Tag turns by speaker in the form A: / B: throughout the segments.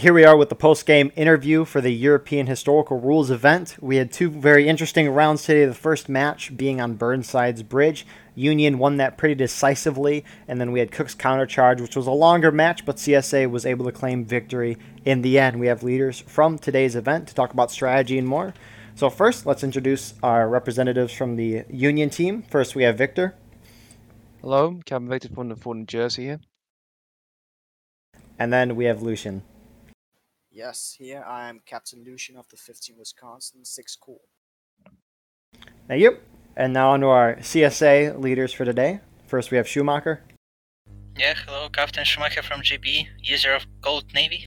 A: here we are with the post game interview for the European Historical Rules event. We had two very interesting rounds today. The first match being on Burnside's Bridge. Union won that pretty decisively, and then we had Cooke's countercharge, which was a longer match, but CSA was able to claim victory in the end. We have leaders from today's event to talk about strategy and more. So, first, let's introduce our representatives from the Union team. First, we have Viktor.
B: Hello, Captain Viktor from the Fort New Jersey here.
A: And then we have Lucian.
C: Yes, here I am Captain Lucian of the 15 Wisconsin 6 Corps.
A: Thank you. And now on to our CSA leaders for today. First, we have Schumacher.
D: Yeah, hello, Captain Schumacher from GB, user of Gold Navy.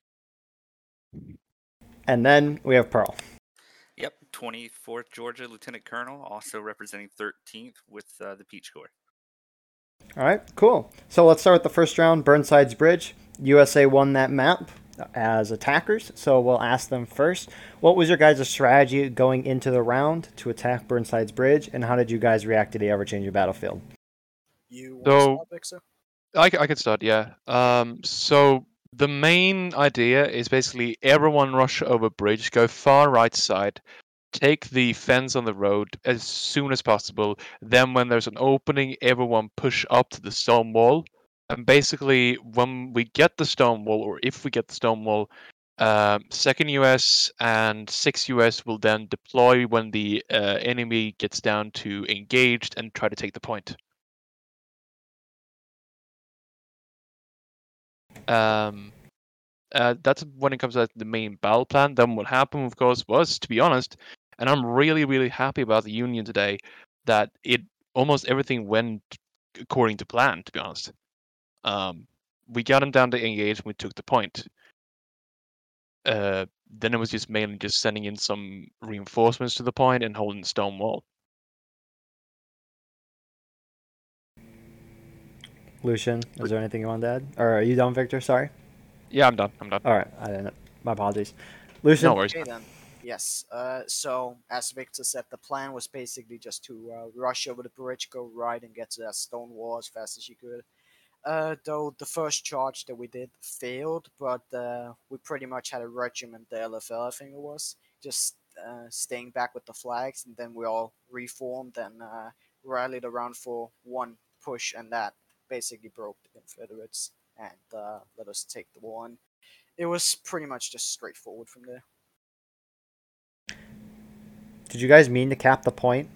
A: And then we have Pearl.
E: Yep, 24th Georgia Lieutenant Colonel, also representing 13th with uh, the Peach Corps.
A: All right, cool. So let's start with the first round Burnside's Bridge. USA won that map as attackers, so we'll ask them first. What was your guys' strategy going into the round to attack Burnside's Bridge, and how did you guys react to the ever changing battlefield?
C: You want
B: So-
C: to start, Viktor?
B: I, c- I could start, yeah. Um, so the main idea is basically everyone rush over bridge, go far right side, take the fence on the road as soon as possible. Then when there's an opening, everyone push up to the stone wall. And basically, when we get the stone wall, or if we get the stone wall, um, second US and six US will then deploy when the uh, enemy gets down to engaged and try to take the point. Um, uh, that's when it comes to the main battle plan. Then what happened, of course, was to be honest, and I'm really, really happy about the Union today that it almost everything went according to plan. To be honest, um, we got him down to engage. and We took the point. Uh, then it was just mainly just sending in some reinforcements to the point and holding the stone wall.
A: Lucian, is there anything you want to add? Or are you done, Viktor? Sorry.
B: Yeah, I'm done. I'm done.
A: All right, I didn't. My apologies. Lucian.
B: No worries.
C: Okay then. Yes. Uh, so as Viktor said, the plan was basically just to uh, rush over the bridge, go right, and get to that stone wall as fast as you could. Uh, though the first charge that we did failed, but uh, we pretty much had a regiment, the LFL, I think it was, just uh, staying back with the flags, and then we all reformed and uh, rallied around for one push, and that basically broke the Confederates and uh, let us take the one. It was pretty much just straightforward from there.
A: Did you guys mean to cap the point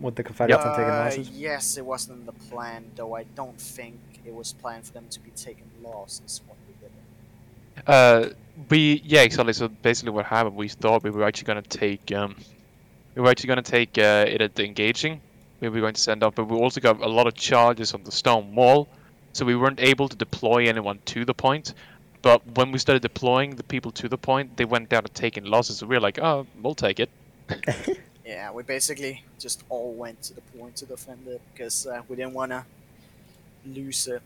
A: with the Confederates and taking
C: Uh,
A: losses?
C: yes, it wasn't in the plan, though I don't think it was planned for them to be taking losses what we did it.
B: Uh, we yeah exactly. So basically, what happened? We thought we were actually gonna take um, we were actually gonna take uh, it at the engaging. We were going to send up, but we also got a lot of charges on the stone wall, so we weren't able to deploy anyone to the point. But when we started deploying the people to the point, they went down and taking losses. So we were like, oh, we'll take it.
C: Yeah, we basically just all went to the point to defend it because uh, we didn't want it.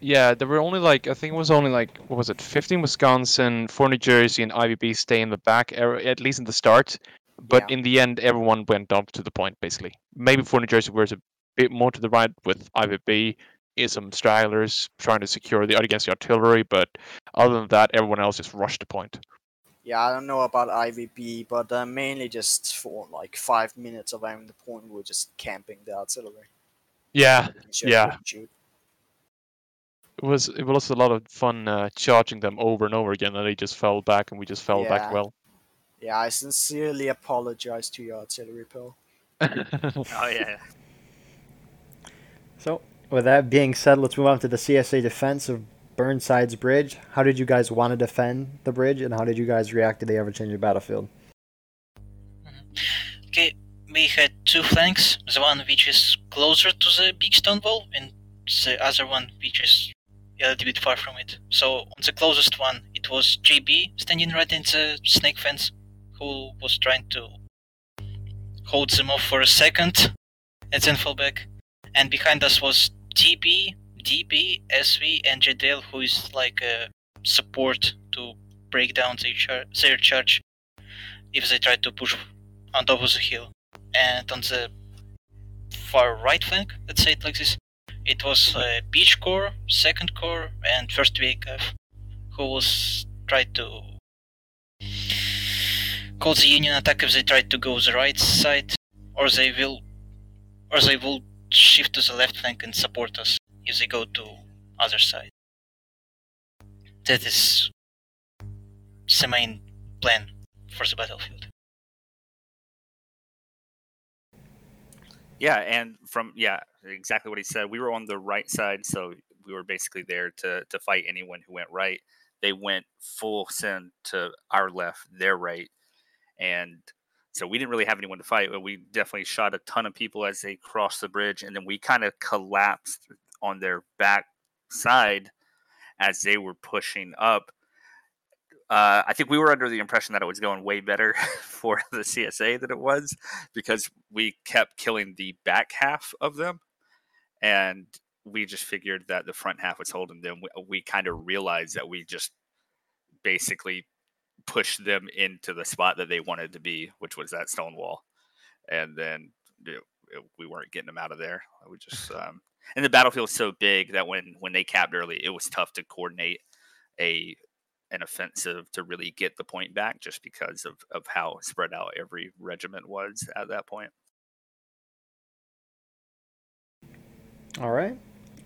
B: Yeah, there were only like I think it was only like what was it, 15 Wisconsin, 4 New Jersey, and IVB stay in the back area at least in the start. But
C: Yeah.
B: in the end, everyone went up to the point basically. Maybe 4 New Jersey was a bit more to the right with IVB, some stragglers trying to secure the against the artillery. But other than that, everyone else just rushed the point.
C: Yeah, I don't know about IVB, but uh, mainly just for like five minutes of having the point, we were just camping the artillery.
B: Yeah, yeah.
C: shoot.
B: It was it was a lot of fun uh, charging them over and over again, and they just fell back, and we just fell back
C: Yeah.
B: well.
C: Yeah, I sincerely apologize to your artillery, Pearl.
E: Oh yeah.
A: So, with that being said, let's move on to the CSA defense of Burnside's Bridge. How did you guys want to defend the bridge, and how did you guys react to the ever changing battlefield?
D: Okay, we had two flanks. The one which is closer to the big stone wall, and the other one which is a little bit far from it. So on the closest one, it was JB standing right in the snake fence, who was trying to hold them off for a second, and then fall back. And behind us was DB, DB, SV, and JDL, who is like a support to break down their, char- their charge if they try to push on top of the hill. And on the far right flank, let's say it like this, it was uh, Peach Corps, Second Corps, and First VKF, who was try to call the Union attack if they tried to go the right side, or they will, or they will shift to the left flank and support us if they go to other side. That is the main plan for the battlefield.
E: Yeah, and from yeah, exactly what he said. We were on the right side, so we were basically there to to fight anyone who went right. They went full send to our left, their right, and so we didn't really have anyone to fight. But we definitely shot a ton of people as they crossed the bridge, and then we kind of collapsed on their back side as they were pushing up. Uh, I think we were under the impression that it was going way better for the CSA than it was because we kept killing the back half of them, and we just figured that the front half was holding them. We, we kind of realized that we just basically pushed them into the spot that they wanted to be, which was that stone wall, and then know, we weren't getting them out of there. We just um, and the battlefield was so big that when when they capped early, it was tough to coordinate a an offensive to really get the point back just because of, of how spread out every regiment was at that point.
A: All right.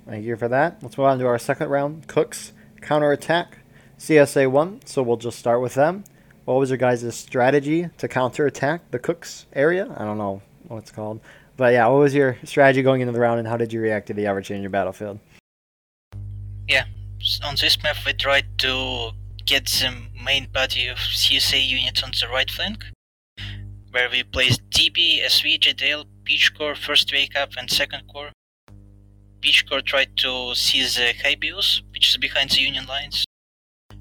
A: Thank you for that. Let's move on to our second round. Cooks counterattack. CSA 1. So we'll just start with them. What was your guys' strategy to counterattack the Cooks area? I don't know what it's called. But yeah, what was your strategy going into the round and how did you react to the ever changing battlefield?
D: Yeah, on this map we tried to get the main body of CSA units on the right flank, where we placed DB, SV, JDL, Peach Corps, first wake up, and second corps. Peach Corps tried to seize the high Hybios, which is behind the Union lines.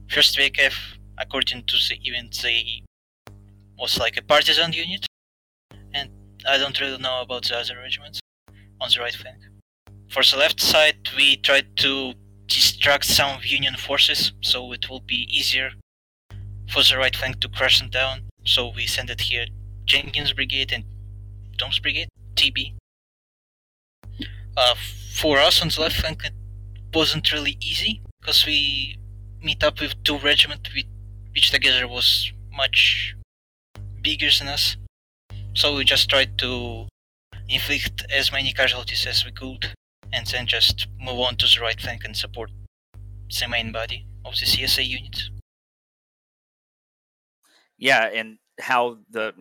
D: First wake up, according to the event, they was like a partisan unit, and I don't really know about the other regiments on the right flank. For the left side, we tried to distract some Union forces, so it will be easier for the right flank to crush them down. So we send it here Jenkins Brigade and Tom's Brigade, TB. Uh, for us on the left flank, it wasn't really easy because we meet up with two regiments which together was much bigger than us. So we just tried to inflict as many casualties as we could and then just move on to the right flank and support the main body of the CSA unit.
E: Yeah, and how the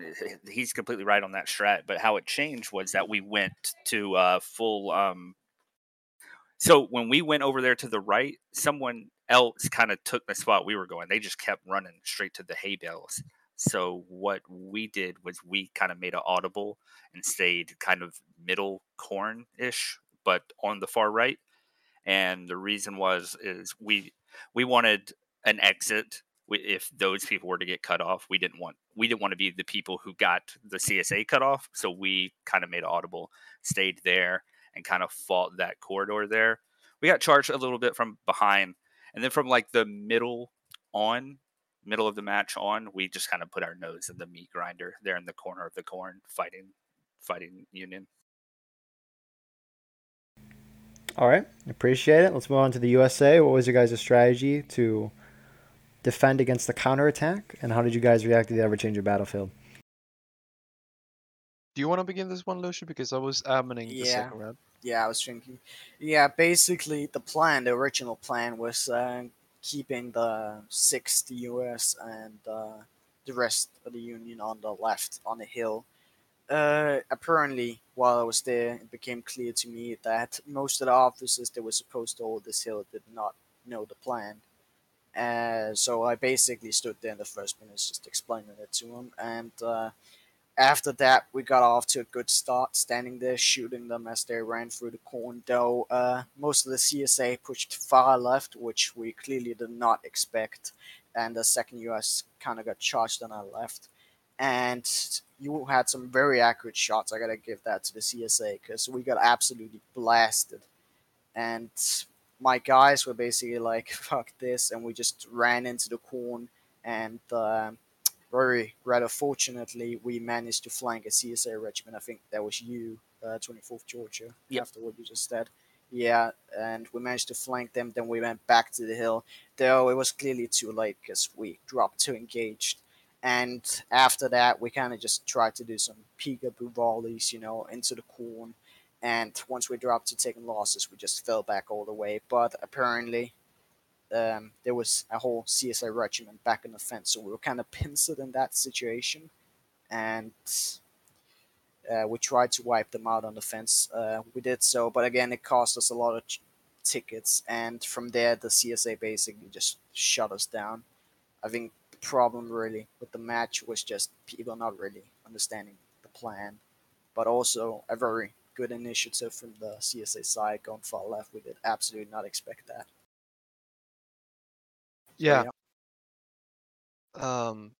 E: he's completely right on that strat, but how it changed was that we went to uh, full. Um, so when we went over there to the right, someone else kind of took the spot we were going. They just kept running straight to the hay bales. So what we did was we kind of made an audible and stayed kind of middle corn ish but on the far right. And the reason was is we we wanted an exit if those people were to get cut off. We didn't want we didn't want to be the people who got the CSA cut off. So we kind of made audible, stayed there, and kind of fought that corridor there. We got charged a little bit from behind, and then from like the middle on, middle of the match on, we just kind of put our nose in the meat grinder there in the corner of the corn, fighting, fighting Union.
A: All right, appreciate it. Let's move on to the USA. What was your guys' strategy to defend against the counterattack, and how did you guys react to the ever-changing battlefield?
B: Do you want to begin this one, Lucia? Because I was admining the second round.
C: Yeah, I was thinking. Yeah, basically the plan, the original plan was uh, keeping the sixth US and uh, the rest of the Union on the left on the hill. Uh, apparently, while I was there, it became clear to me that most of the officers that were supposed to hold this hill did not know the plan. Uh, so I basically stood there in the first minutes just explaining it to them, and uh, after that, we got off to a good start, standing there shooting them as they ran through the corn. Though uh, most of the CSA pushed far left, which we clearly did not expect, and the second US kind of got charged on our left. And you had some very accurate shots. I gotta give that to the CSA because we got absolutely blasted. And my guys were basically like, "Fuck this," and we just ran into the corn and. um very rather fortunately, we managed to flank a CSA regiment. I think that was you, uh, 24th Georgia,
E: Yep.
C: after what you just said. Yeah, and we managed to flank them. Then we went back to the hill. Though it was clearly too late because we dropped too engaged. And after that, we kind of just tried to do some peekaboo volleys, you know, into the corn. And once we dropped to taking losses, we just fell back all the way. But apparently, um, there was a whole CSA regiment back in the fence, so we were kind of pincered in that situation. And uh, we tried to wipe them out on the fence. Uh, we did so, but again, it cost us a lot of ch- tickets. And from there, the CSA basically just shut us down. I think problem really with the match was just people not really understanding the plan, but also a very good initiative from the CSA side going far left. We did absolutely not expect that.
B: Yeah. Um,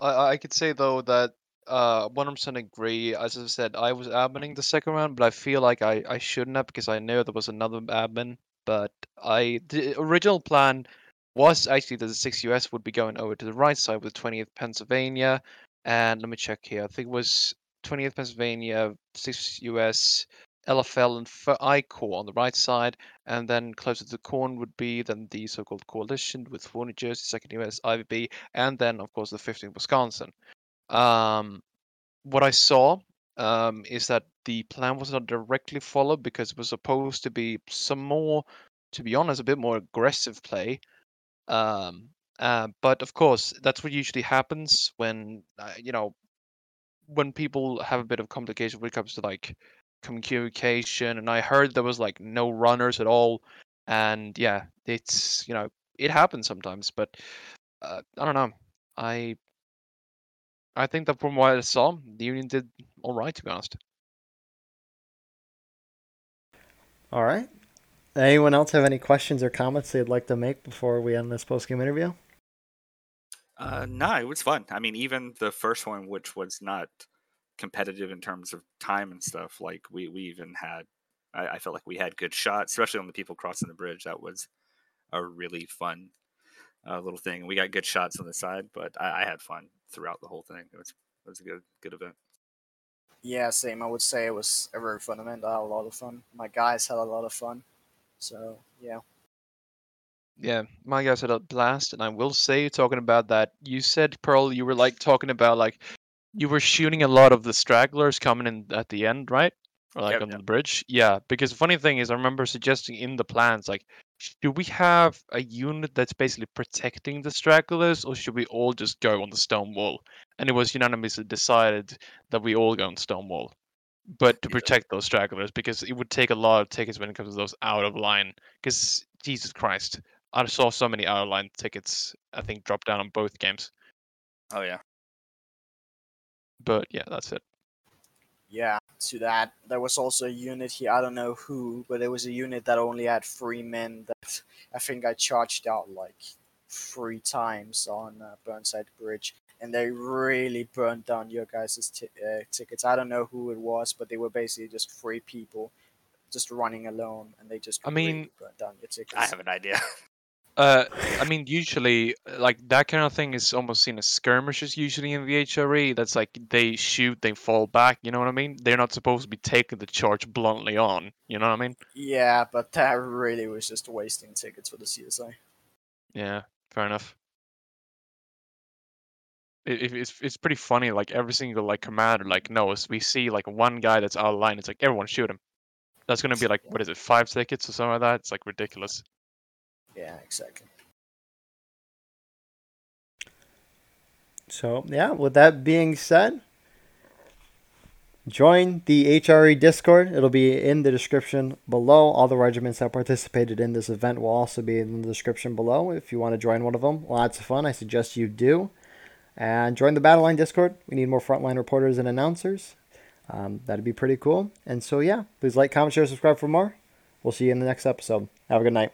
B: I I could say though that uh 100% agree. As I said, I was adminning the second round, but I feel like I I shouldn't have because I know there was another admin. But I the original plan was actually the 6 US would be going over to the right side with 20th Pennsylvania. And let me check here. I think it was 20th Pennsylvania, 6 US, LFL, and I Corps on the right side. And then closer to the corn would be then the so called coalition with 4 New Jersey, 2nd US, IVB, and then, of course, the 15th Wisconsin. Um, what I saw um, is that the plan was not directly followed because it was supposed to be some more, to be honest, a bit more aggressive play. Um, uh, but of course, that's what usually happens when uh, you know when people have a bit of complication when it comes to like communication. And I heard there was like no runners at all, and yeah, it's you know it happens sometimes. But uh, I don't know. I I think that from what I saw, the union did all right to be honest.
A: All right. Anyone else have any questions or comments they'd like to make before we end this post game interview?
E: Uh, no, it was fun. I mean, even the first one, which was not competitive in terms of time and stuff, like we we even had, I, I felt like we had good shots, especially on the people crossing the bridge. That was a really fun uh, little thing. We got good shots on the side, but I, I had fun throughout the whole thing. It was it was a good good event.
C: Yeah, same. I would say it was a very fun event. I had a lot of fun. My guys had a lot of fun. So yeah.
B: Yeah, my guys had a blast, and I will say, talking about that, you said Pearl, you were like talking about like you were shooting a lot of the stragglers coming in at the end, right? Or like
E: Yep,
B: on
E: yep.
B: the bridge. Yeah, because the funny thing is, I remember suggesting in the plans, like, should we have a unit that's basically protecting the stragglers, or should we all just go on the stone wall? And it was unanimously decided that we all go on stone wall, but to protect those stragglers, because it would take a lot of tickets when it comes to those out of line. Because Jesus Christ, I saw so many out of line tickets. I think drop down on both games.
E: Oh yeah,
B: But yeah, that's it.
C: Yeah, to that. There was also a unit here, I don't know who, but there was a unit that only had three men that I think I charged out like three times on uh, Burnside Bridge. And they really burned down your guys' t- uh, tickets. I don't know who it was, but they were basically just three people just running alone, and they just
B: I mean,
C: burned down your tickets.
E: I have an idea.
B: Uh, I mean, usually, uh, like that kind of thing is almost seen as skirmishes. Usually in the HRE, that's like they shoot, they fall back. You know what I mean? They're not supposed to be taking the charge bluntly on. You know what I mean?
C: Yeah, but that really was just wasting tickets for the CSI.
B: Yeah, fair enough. It, it, it's it's pretty funny. Like every single like commander like knows we see like one guy that's out of line. It's like everyone shoot him. That's gonna be like what is it, five tickets or something like that? It's like ridiculous.
C: Yeah, exactly.
A: So, yeah, with that being said, join the HRE Discord. It'll be in the description below. All the regiments that participated in this event will also be in the description below if you want to join one of them. Lots of fun. I suggest you do. And join the Battle Line Discord. We need more frontline reporters and announcers. Um, that'd be pretty cool. And so, yeah, please like, comment, share, subscribe for more. We'll see you in the next episode. Have a good night.